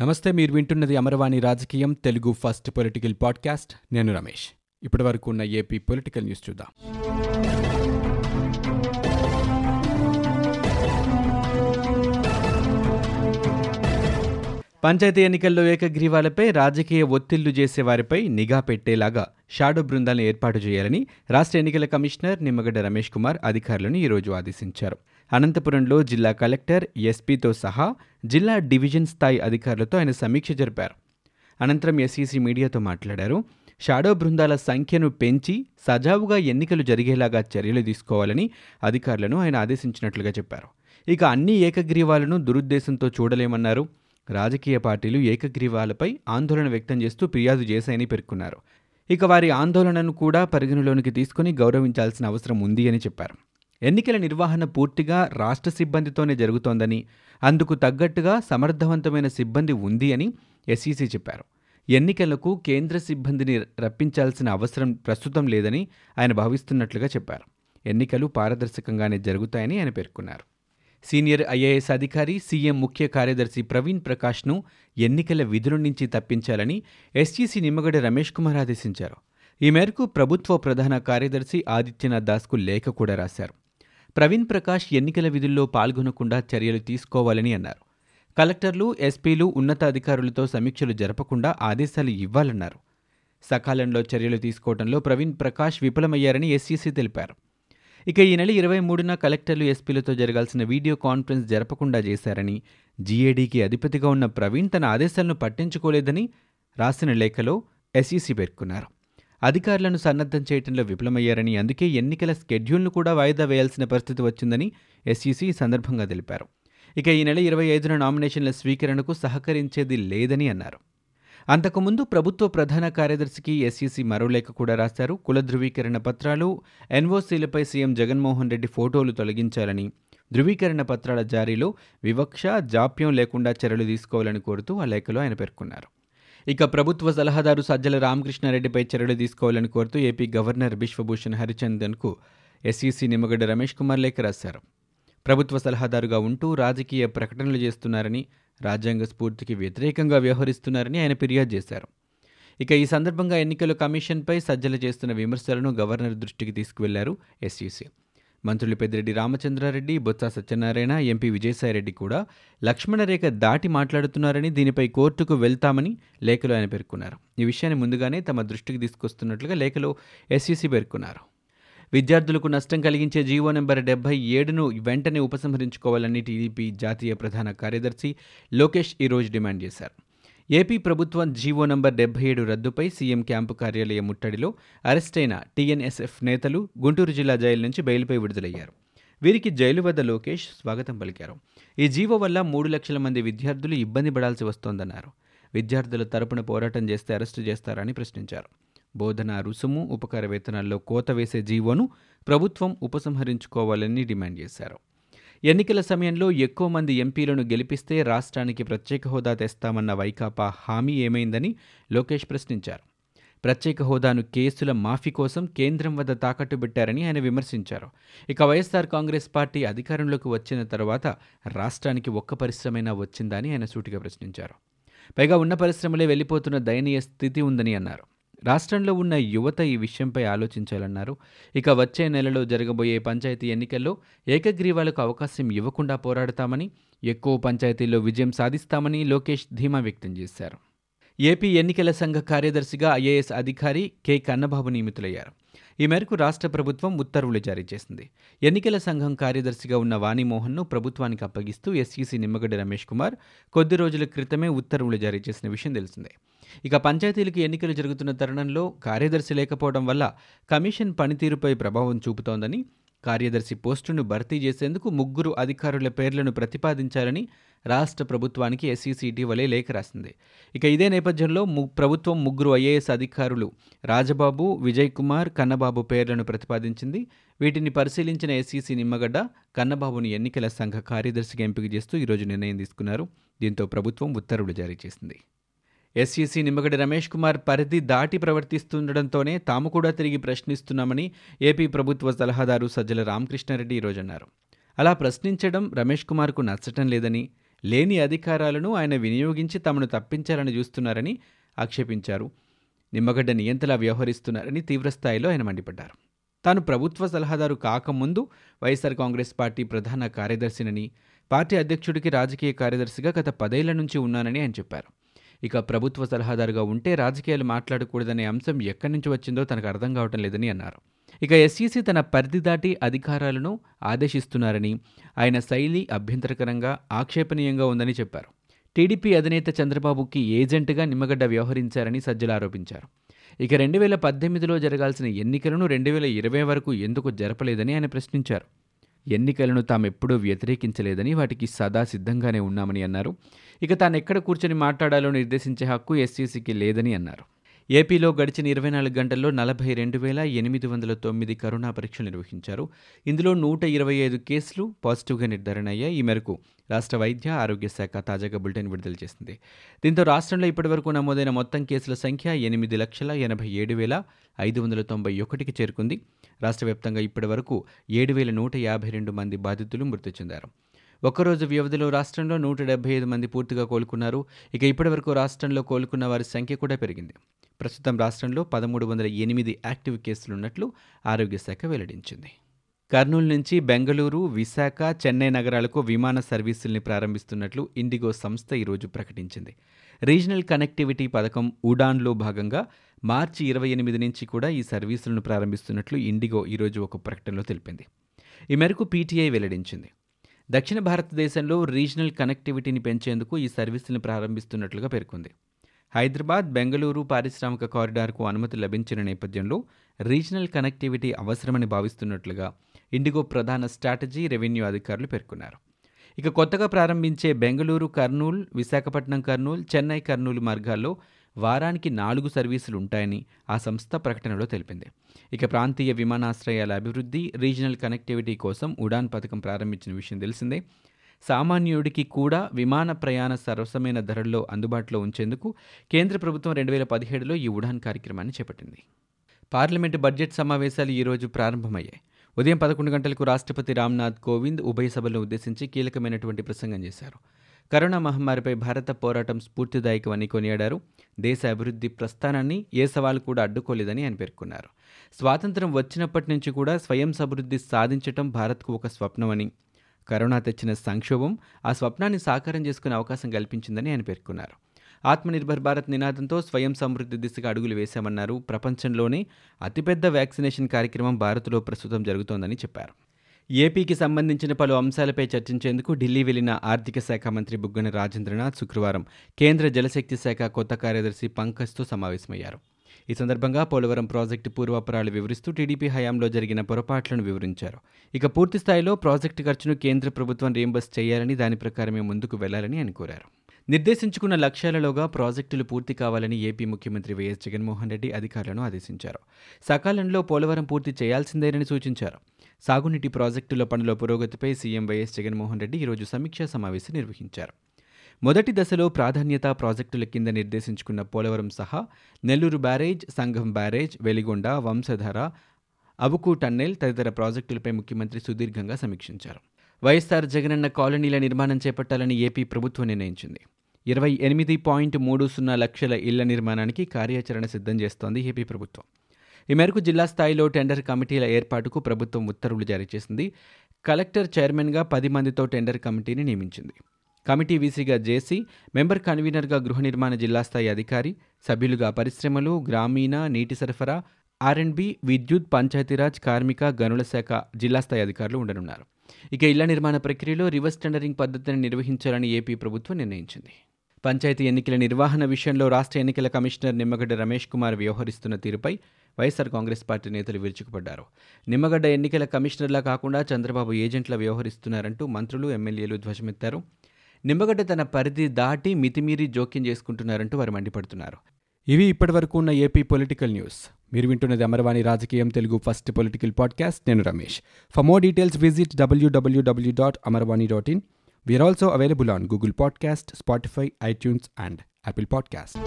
నమస్తే మీరు వింటున్నది అమరవాణి రాజకీయం తెలుగు ఫస్ట్ పొలిటికల్ పాడ్కాస్ట్. నేను రమేష్. ఇప్పటి వరకు ఉన్న ఏపీ పొలిటికల్ న్యూస్ చూద్దాం. పంచాయతీ ఎన్నికల్లో ఏకగ్రీవాలపై రాజకీయ ఒత్తిళ్ళు చేసే వారిపై నిఘా పెట్టేలాగా షాడో బృందాలను ఏర్పాటు చేయాలని రాష్ట్ర ఎన్నికల కమిషనర్ నిమ్మగడ్డ రమేష్ కుమార్ అధికారులను ఈరోజు ఆదేశించారు. అనంతపురంలో జిల్లా కలెక్టర్ ఎస్పీతో సహా జిల్లా డివిజన్ స్థాయి అధికారులతో ఆయన సమీక్ష జరిపారు. అనంతరం ఎస్ఈసీ మీడియాతో మాట్లాడారు. షాడో బృందాల సంఖ్యను పెంచి సజావుగా ఎన్నికలు జరిగేలాగా చర్యలు తీసుకోవాలని అధికారులను ఆయన ఆదేశించినట్లుగా చెప్పారు. ఇక అన్ని ఏకగ్రీవాలను దురుద్దేశంతో చూడలేమన్నారు. రాజకీయ పార్టీలు ఏకగ్రీవాలపై ఆందోళన వ్యక్తం చేస్తూ ఫిర్యాదు చేశాయని పేర్కొన్నారు. ఇక వారి ఆందోళనను కూడా పరిగణలోనికి తీసుకుని గౌరవించాల్సిన అవసరం ఉంది అని చెప్పారు. ఎన్నికల నిర్వహణ పూర్తిగా రాష్ట్ర సిబ్బందితోనే జరుగుతోందని అందుకు తగ్గట్టుగా సమర్థవంతమైన సిబ్బంది ఉంది అని ఎస్ఈసీ చెప్పారు. ఎన్నికలకు కేంద్ర సిబ్బందిని రప్పించాల్సిన అవసరం ప్రస్తుతం లేదని ఆయన భావిస్తున్నట్లుగా చెప్పారు. ఎన్నికలు పారదర్శకంగానే జరుగుతాయని ఆయన పేర్కొన్నారు. సీనియర్ ఐఏఎస్ అధికారి సీఎం ముఖ్య కార్యదర్శి ప్రవీణ్ ప్రకాష్ను ఎన్నికల విధుల నుంచి తప్పించాలని ఎస్జీసీ నిమ్మగడ్డ రమేష్ కుమార్ ఆదేశించారు. ఈ మేరకు ప్రభుత్వ ప్రధాన కార్యదర్శి ఆదిత్యనాథ్ దాస్కు లేఖ కూడా రాశారు. ప్రవీణ్ ప్రకాష్ ఎన్నికల విధుల్లో పాల్గొనకుండా చర్యలు తీసుకోవాలని అన్నారు. కలెక్టర్లు ఎస్పీలు ఉన్నతాధికారులతో సమీక్షలు జరపకుండా ఆదేశాలు ఇవ్వాలన్నారు. సకాలంలో చర్యలు తీసుకోవడంలో ప్రవీణ్ ప్రకాష్ విఫలమయ్యారని ఎస్సీసీ తెలిపారు. ఇక ఈ నెల ఇరవై మూడున కలెక్టర్లు ఎస్పీలతో జరగాల్సిన వీడియో కాన్ఫరెన్స్ జరపకుండా చేశారని జీఏడీకి అధిపతిగా ఉన్న ప్రవీణ్ తన ఆదేశాలను పట్టించుకోలేదని రాసిన లేఖలో ఎస్ఈసీ పేర్కొన్నారు. అధికారులను సన్నద్ధం చేయడంలో విఫలమయ్యారని అందుకే ఎన్నికల స్కెడ్యూల్ను కూడా వాయిదా వేయాల్సిన పరిస్థితి వచ్చిందని ఎస్ఈసీ ఈ సందర్భంగా తెలిపారు. ఇక ఈ నెల ఇరవై ఐదున నామినేషన్ల స్వీకరణకు సహకరించేది లేదని అన్నారు. అంతకుముందు ప్రభుత్వ ప్రధాన కార్యదర్శికి ఎస్ఈసీ మరో లేఖ కూడా రాశారు. కుల ధృవీకరణ పత్రాలు ఎన్ఓసీలపై సీఎం జగన్మోహన్ రెడ్డి ఫోటోలు తొలగించాలని ధృవీకరణ పత్రాల జారీలో వివక్ష జాప్యం లేకుండా చర్యలు తీసుకోవాలని కోరుతూ ఆ లేఖలో ఆయన పేర్కొన్నారు. ఇక ప్రభుత్వ సలహాదారు సజ్జల రామకృష్ణారెడ్డిపై చర్యలు తీసుకోవాలని కోరుతూ ఏపీ గవర్నర్ బిశ్వభూషణ్ హరిచందన్కు ఎస్ఈసీ నిమ్మగడ్డ రమేష్ కుమార్ లేఖ రాశారు. ప్రభుత్వ సలహాదారుగా ఉంటూ రాజకీయ ప్రకటనలు చేస్తున్నారని రాజ్యాంగ స్ఫూర్తికి వ్యతిరేకంగా వ్యవహరిస్తున్నారని ఆయన ఫిర్యాదు చేశారు. ఇక ఈ సందర్భంగా ఎన్నికల కమిషన్పై సజ్జల చేస్తున్న విమర్శలను గవర్నర్ దృష్టికి తీసుకువెళ్ళారు ఎస్ఈసీ. మంత్రులు పెద్దిరెడ్డి రామచంద్రారెడ్డి బొత్స సత్యనారాయణ ఎంపీ విజయసాయిరెడ్డి కూడా లక్ష్మణరేఖ దాటి మాట్లాడుతున్నారని దీనిపై కోర్టుకు వెళ్తామని లేఖలో ఆయన పేర్కొన్నారు. ఈ విషయాన్ని ముందుగానే తమ దృష్టికి తీసుకొస్తున్నట్లుగా లేఖలో ఎస్ఈసీ పేర్కొన్నారు. విద్యార్థులకు నష్టం కలిగించే జీవో నెంబర్ డెబ్బై ఏడును వెంటనే ఉపసంహరించుకోవాలని టీడీపీ జాతీయ ప్రధాన కార్యదర్శి లోకేష్ ఈరోజు డిమాండ్ చేశారు. ఏపీ ప్రభుత్వం జీవో నంబర్ డెబ్బై ఏడు రద్దుపై సీఎం క్యాంపు కార్యాలయ ముట్టడిలో అరెస్టైన టీఎన్ఎస్ఎఫ్ నేతలు గుంటూరు జిల్లా జైలు నుంచి బెయిల్పై విడుదలయ్యారు. వీరికి జైలు వద్ద లోకేష్ స్వాగతం పలికారు. ఈ జీవో వల్ల మూడు లక్షల మంది విద్యార్థులు ఇబ్బంది పడాల్సి వస్తోందన్నారు. విద్యార్థుల తరపున పోరాటం చేస్తే అరెస్టు చేస్తారని ప్రశ్నించారు. బోధన రుసుము ఉపకార వేతనాల్లో కోత వేసే జీవోను ప్రభుత్వం ఉపసంహరించుకోవాలని డిమాండ్ చేశారు. ఎన్నికల సమయంలో ఎక్కువ మంది ఎంపీలను గెలిపిస్తే రాష్ట్రానికి ప్రత్యేక హోదా తెస్తామన్న వైకాపా హామీ ఏమైందని లోకేష్ ప్రశ్నించారు. ప్రత్యేక హోదాను కేసుల మాఫీ కోసం కేంద్రం వద్ద తాకట్టు పెట్టారని ఆయన విమర్శించారు. ఇక వైఎస్ఆర్ కాంగ్రెస్ పార్టీ అధికారంలోకి వచ్చిన తర్వాత రాష్ట్రానికి ఒక్క పరిశ్రమైనా వచ్చిందని ఆయన సూటిగా ప్రశ్నించారు. పైగా ఉన్న పరిశ్రమలే వెళ్ళిపోతున్న దయనీయ స్థితి ఉందని అన్నారు. రాష్ట్రంలో ఉన్న యువత ఈ విషయంపై ఆలోచించాలన్నారు. ఇక వచ్చే నెలలో జరగబోయే పంచాయతీ ఎన్నికల్లో ఏకగ్రీవాలకు అవకాశం ఇవ్వకుండా పోరాడతామని ఎక్కువ పంచాయతీల్లో విజయం సాధిస్తామని లోకేష్ ధీమా వ్యక్తం చేశారు. ఏపీ ఎన్నికల సంఘ కార్యదర్శిగా ఐఏఎస్ అధికారి కె కన్నబాబు నియమితులయ్యారు. ఈ మేరకు రాష్ట్ర ప్రభుత్వం ఉత్తర్వులు జారీ చేసింది. ఎన్నికల సంఘం కార్యదర్శిగా ఉన్న వాణిమోహన్ను ప్రభుత్వానికి అప్పగిస్తూ ఎస్ఈసీ నిమ్మగడ్డ రమేష్ కుమార్ కొద్ది రోజుల క్రితమే ఉత్తర్వులు జారీ చేసిన విషయం తెలిసిందే. ఇక పంచాయతీలకు ఎన్నికలు జరుగుతున్న తరుణంలో కార్యదర్శి లేకపోవడం వల్ల కమిషన్ పనితీరుపై ప్రభావం చూపుతోందని కార్యదర్శి పోస్టును భర్తీ చేసేందుకు ముగ్గురు అధికారుల పేర్లను ప్రతిపాదించాలని రాష్ట్ర ప్రభుత్వానికి ఎస్ఈసీ ఇటీవలే లేఖ రాసింది. ఇక ఇదే నేపథ్యంలో ప్రభుత్వం ముగ్గురు ఐఏఎస్ అధికారులు రాజబాబు విజయ్ కుమార్ కన్నబాబు పేర్లను ప్రతిపాదించింది. వీటిని పరిశీలించిన ఎస్సీసీ నిమ్మగడ్డ కన్నబాబుని ఎన్నికల సంఘ కార్యదర్శిగా ఎంపిక చేస్తూ ఈరోజు నిర్ణయం తీసుకున్నారు. దీంతో ప్రభుత్వం ఉత్తర్వులు జారీ చేసింది. ఎస్ఈసీ నిమ్మగడ్డ రమేష్ కుమార్ పరిధి దాటి ప్రవర్తిస్తుండటంతోనే తాము కూడా తిరిగి ప్రశ్నిస్తున్నామని ఏపీ ప్రభుత్వ సలహాదారు సజ్జల రామకృష్ణారెడ్డి ఈరోజు అన్నారు అలా ప్రశ్నించడం రమేష్ కుమార్కు నచ్చటం లేదని లేని అధికారాలను ఆయన వినియోగించి తమను తప్పించాలని చూస్తున్నారని ఆక్షేపించారు. నిమ్మగడ్డ నియంతలా వ్యవహరిస్తున్నారని తీవ్రస్థాయిలో ఆయన మండిపడ్డారు. తాను ప్రభుత్వ సలహాదారు కాకముందు వైఎస్ఆర్ కాంగ్రెస్ పార్టీ ప్రధాన కార్యదర్శినని పార్టీ అధ్యక్షుడికి రాజకీయ కార్యదర్శిగా గత పదేళ్ళ నుంచి ఉన్నానని ఆయన చెప్పారు. ఇక ప్రభుత్వ సలహాదారుగా ఉంటే రాజకీయాలు మాట్లాడకూడదనే అంశం ఎక్కడి నుంచి వచ్చిందో తనకు అర్థం కావటం లేదని అన్నారు. ఇక ఎస్ఈసి తన పరిధి దాటి అధికారాలను ఆదేశిస్తున్నారని ఆయన శైలి అభ్యంతరకరంగా ఆక్షేపణీయంగా ఉందని చెప్పారు. టీడీపీ అధినేత చంద్రబాబుకి ఏజెంట్గా నిమ్మగడ్డ వ్యవహరించారని సజ్జలు ఆరోపించారు. ఇక రెండు వేల పద్దెనిమిదిలో జరగాల్సిన ఎన్నికలను రెండు వేల ఇరవై వరకు ఎందుకు జరపలేదని ఆయన ప్రశ్నించారు. ఎన్నికలను తామెప్పుడూ వ్యతిరేకించలేదని వాటికి సదా సిద్ధంగానే ఉన్నామని అన్నారు. ఇక తాను ఎక్కడ కూర్చొని మాట్లాడాలో నిర్దేశించే హక్కు ఎస్సీసీకి లేదని అన్నారు. ఏపీలో గడిచిన ఇరవై నాలుగు గంటల్లో నలభై రెండు వేల ఎనిమిది వందల తొమ్మిది కరోనా పరీక్షలు నిర్వహించారు. ఇందులో నూట ఇరవై ఐదు కేసులు పాజిటివ్గా నిర్ధారణ అయ్యాయి ఈ మేరకు రాష్ట్ర వైద్య ఆరోగ్య శాఖ తాజాగా బులెటిన్ విడుదల చేసింది. దీంతో రాష్ట్రంలో ఇప్పటివరకు నమోదైన మొత్తం కేసుల సంఖ్య ఎనిమిది లక్షల ఎనభై ఏడు వేల ఐదు వందల తొంభై ఒకటికి చేరుకుంది. రాష్ట్ర వ్యాప్తంగా ఇప్పటివరకు ఏడు వేల నూట యాభై రెండు మంది బాధితులు మృతి చెందారు. ఒక్కరోజు వ్యవధిలో రాష్ట్రంలో నూట డెబ్బై ఐదు మంది పూర్తిగా కోలుకున్నారు. ఇక ఇప్పటివరకు రాష్ట్రంలో కోలుకున్న వారి సంఖ్య కూడా పెరిగింది. ప్రస్తుతం రాష్ట్రంలో పదమూడు వందల ఎనిమిది యాక్టివ్ కేసులున్నట్లు ఆరోగ్య శాఖ వెల్లడించింది. కర్నూలు నుంచి బెంగళూరు విశాఖ చెన్నై నగరాలకు విమాన సర్వీసుల్ని ప్రారంభిస్తున్నట్లు ఇండిగో సంస్థ ఈరోజు ప్రకటించింది. రీజనల్ కనెక్టివిటీ పథకం ఉడాన్లో భాగంగా మార్చి ఇరవై ఎనిమిది నుంచి కూడా ఈ సర్వీసులను ప్రారంభిస్తున్నట్లు ఇండిగో ఈరోజు ఒక ప్రకటనలో తెలిపింది. ఈ మేరకు పీటీఐ వెల్లడించింది. దక్షిణ భారతదేశంలో రీజనల్ కనెక్టివిటీని పెంచేందుకు ఈ సర్వీసులను ప్రారంభిస్తున్నట్లుగా పేర్కొంది. హైదరాబాద్ బెంగళూరు పారిశ్రామిక కారిడార్కు అనుమతి లభించిన నేపథ్యంలో రీజనల్ కనెక్టివిటీ అవసరమని భావిస్తున్నట్లుగా ఇండిగో ప్రధాన స్ట్రాటజీ రెవెన్యూ అధికారులు పేర్కొన్నారు. ఇక కొత్తగా ప్రారంభించే బెంగళూరు కర్నూలు విశాఖపట్నం కర్నూలు చెన్నై కర్నూలు మార్గాల్లో వారానికి నాలుగు సర్వీసులు ఉంటాయని ఆ సంస్థ ప్రకటనలో తెలిపింది. ఇక ప్రాంతీయ విమానాశ్రయాల అభివృద్ధి రీజనల్ కనెక్టివిటీ కోసం ఉడాన్ పథకం ప్రారంభించిన విషయం తెలిసిందే. సామాన్యుడికి కూడా విమాన ప్రయాణ సరసమైన ధరల్లో అందుబాటులో ఉంచేందుకు కేంద్ర ప్రభుత్వం రెండు వేల పదిహేడులో ఈ ఉడాన్ కార్యక్రమాన్ని చేపట్టింది. పార్లమెంటు బడ్జెట్ సమావేశాలు ఈరోజు ప్రారంభమయ్యాయి. ఉదయం పదకొండు గంటలకు రాష్ట్రపతి రామ్నాథ్ కోవింద్ ఉభయ సభలను ఉద్దేశించి కీలకమైనటువంటి ప్రసంగం చేశారు. కరోనా మహమ్మారిపై భారత పోరాటం స్ఫూర్తిదాయకమని కొనియాడారు. దేశ అభివృద్ధి ప్రస్థానాన్ని ఏ సవాలు కూడా అడ్డుకోలేదని ఆయన పేర్కొన్నారు. స్వాతంత్రం వచ్చినప్పటి నుంచి కూడా స్వయం సమృద్ధి సాధించటం భారత్కు ఒక స్వప్నమని కరోనా తెచ్చిన సంక్షోభం ఆ స్వప్నాన్ని సాకారం చేసుకునే అవకాశం కల్పించిందని ఆయన పేర్కొన్నారు. ఆత్మనిర్భర్ భారత్ నినాదంతో స్వయం సమృద్ధి దిశగా అడుగులు వేశామన్నారు. ప్రపంచంలోనే అతిపెద్ద వ్యాక్సినేషన్ కార్యక్రమం భారత్లో ప్రస్తుతం జరుగుతోందని చెప్పారు. ఏపీకి సంబంధించిన పలు అంశాలపై చర్చించేందుకు ఢిల్లీ వెళ్ళిన ఆర్థిక శాఖ మంత్రి బుగ్గన రాజేంద్రనాథ్ శుక్రవారం కేంద్ర జలశక్తి శాఖ కొత్త కార్యదర్శి పంకజ్తో సమావేశమయ్యారు. ఈ సందర్భంగా పోలవరం ప్రాజెక్టు పూర్వాపరాలు వివరిస్తూ టీడీపీ హయాంలో జరిగిన పొరపాట్లను వివరించారు. ఇక పూర్తి స్థాయిలో ప్రాజెక్టు ఖర్చును కేంద్ర ప్రభుత్వం రీంబర్స్ చేయాలని దాని ప్రకారమే ముందుకు వెళ్ళాలని ఆయన కోరారు. నిర్దేశించుకున్న లక్ష్యాలలోగా ప్రాజెక్టులు పూర్తి కావాలని ఏపీ ముఖ్యమంత్రి వైఎస్ జగన్మోహన్ రెడ్డి అధికారులను ఆదేశించారు. సకాలంలో పోలవరం పూర్తి చేయాల్సిందేనని సూచించారు. సాగునీటి ప్రాజెక్టుల పనుల పురోగతిపై సీఎం వైఎస్ జగన్మోహన్ రెడ్డి ఈరోజు సమీక్షా సమావేశం నిర్వహించారు. మొదటి దశలో ప్రాధాన్యత ప్రాజెక్టుల కింద నిర్దేశించుకున్న పోలవరం సహా నెల్లూరు బ్యారేజ్ సంఘం బ్యారేజ్ వెలిగొండ వంశధార అబుకు టన్నెల్ తదితర ప్రాజెక్టులపై ముఖ్యమంత్రి సుదీర్ఘంగా సమీక్షించారు. వైఎస్ఆర్ జగనన్న కాలనీల నిర్మాణం చేపట్టాలని ఏపీ ప్రభుత్వం నిర్ణయించింది. ఇరవై ఎనిమిది పాయింట్ మూడు సున్నా లక్షల ఇళ్ళ నిర్మాణానికి కార్యాచరణ సిద్ధం చేస్తోంది ఏపీ ప్రభుత్వం. ఈ మేరకు జిల్లా స్థాయిలో టెండర్ కమిటీల ఏర్పాటుకు ప్రభుత్వం ఉత్తర్వులు జారీ చేసింది. కలెక్టర్ చైర్మన్గా పది మందితో టెండర్ కమిటీని నియమించింది. కమిటీ వీసీగా జేసీ మెంబర్ కన్వీనర్గా గృహ నిర్మాణ జిల్లా స్థాయి అధికారి సభ్యులుగా పరిశ్రమలు గ్రామీణ నీటి సరఫరా ఆర్ఎండ్బి విద్యుత్ పంచాయతీరాజ్ కార్మిక గనుల శాఖ జిల్లా స్థాయి అధికారులు ఉండనున్నారు. ఇక ఇళ్ళ నిర్మాణ ప్రక్రియలో రివర్స్ టెండరింగ్ పద్ధతిని నిర్వహించాలని ఏపీ ప్రభుత్వం నిర్ణయించింది. పంచాయతీ ఎన్నికల నిర్వహణ విషయంలో రాష్ట్ర ఎన్నికల కమిషనర్ నిమ్మగడ్డ రమేష్ కుమార్ వ్యవహరిస్తున్న తీరుపై వైఎస్ఆర్ కాంగ్రెస్ పార్టీ నేతలు విరుచుకుపడ్డారు. నిమ్మగడ్డ ఎన్నికల కమిషనర్లా కాకుండా చంద్రబాబు ఏజెంట్ల వ్యవహరిస్తున్నారంటూ మంత్రులు ఎమ్మెల్యేలు ధ్వజమెత్తారు. నిమ్మగడ్డ తన పరిధి దాటి మితిమీరి జోక్యం చేసుకుంటున్నారంటూ వారు మండిపడుతున్నారు. ఇవి ఇప్పటివరకు ఉన్న ఏపీ పొలిటికల్ న్యూస్. మీరు వింటున్నది అమరవాణి రాజకీయం తెలుగు ఫస్ట్ పొలిటికల్ పాడ్కాస్ట్. నేను Ramesh. For more details visit WWW dot Amarvani dot in we are also available on Google podcast Spotify iTunes and Apple podcast